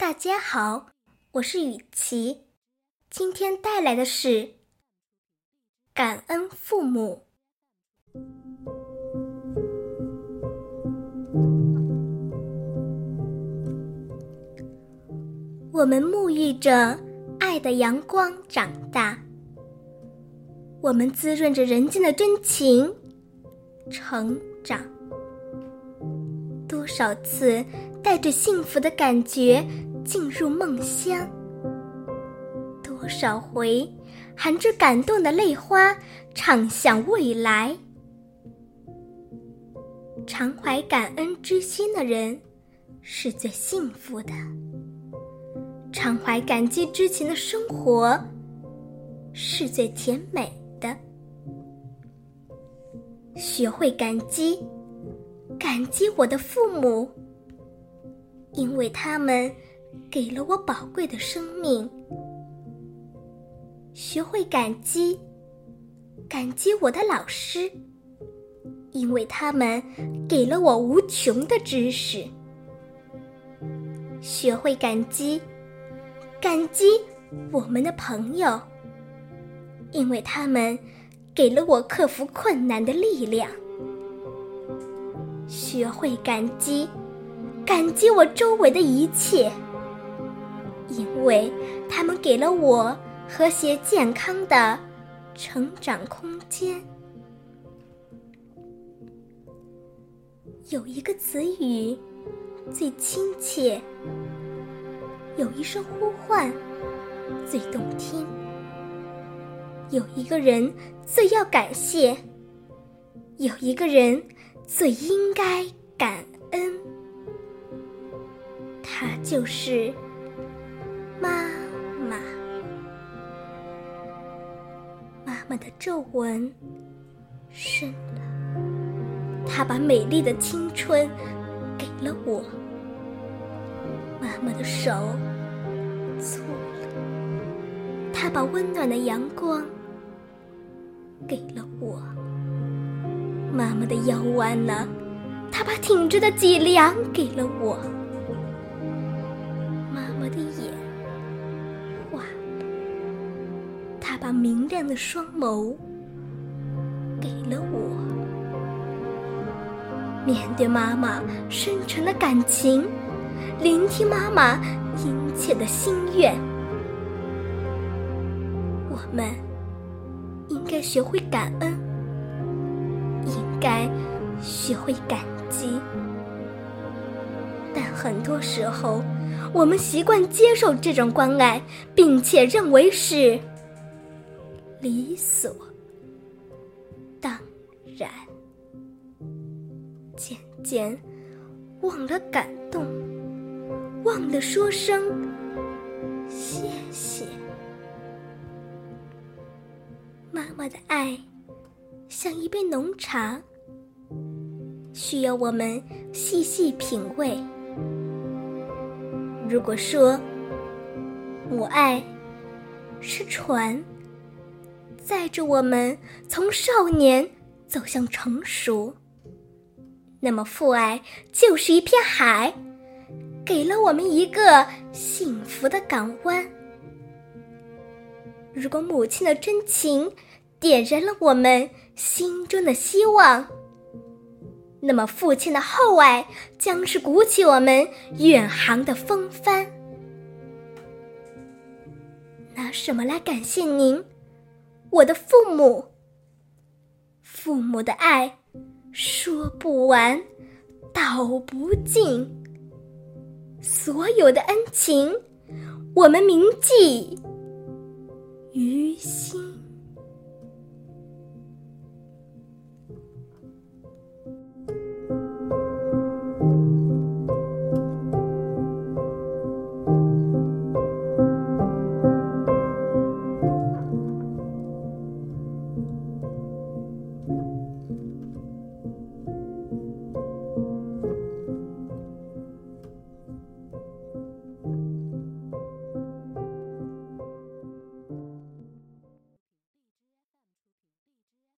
大家好，我是雨琪，今天带来的是感恩父母。我们沐浴着爱的阳光长大，我们滋润着人间的真情成长。多少次带着幸福的感觉进入梦乡，多少回含着感动的泪花畅想未来。常怀感恩之心的人是最幸福的。常怀感激之情的生活是最甜美的。学会感激，感激我的父母，因为他们给了我宝贵的生命。学会感激，感激我的老师，因为他们给了我无穷的知识。学会感激。感激我们的朋友，因为他们给了我克服困难的力量。学会感激，感激我周围的一切，因为他们给了我和谐健康的成长空间。有一个词语最亲切。有一声呼唤最动听，有一个人最要感谢，有一个人最应该感恩，他就是皱纹深了，她把美丽的青春给了我。妈妈的手粗了，她把温暖的阳光给了我。妈妈的腰弯了，她把挺直的脊梁给了我。妈妈的他把明亮的双眸给了我。面对妈妈深沉的感情。聆听妈妈殷切的心愿，我们应该学会感恩，应该学会感激。但很多时候，我们习惯接受这种关爱，并且认为是理所当然，渐渐忘了感动。忘了说声谢谢。妈妈的爱像一杯浓茶，需要我们细细品味。如果说母爱是船，载着我们从少年走向成熟，那么父爱就是一片海。给了我们一个幸福的港湾。如果母亲的真情点燃了我们心中的希望，那么父亲的厚爱将是鼓起我们远航的风帆。拿什么来感谢您，我的父母？父母的爱说不完，道不尽。所有的恩情，我们铭记于心。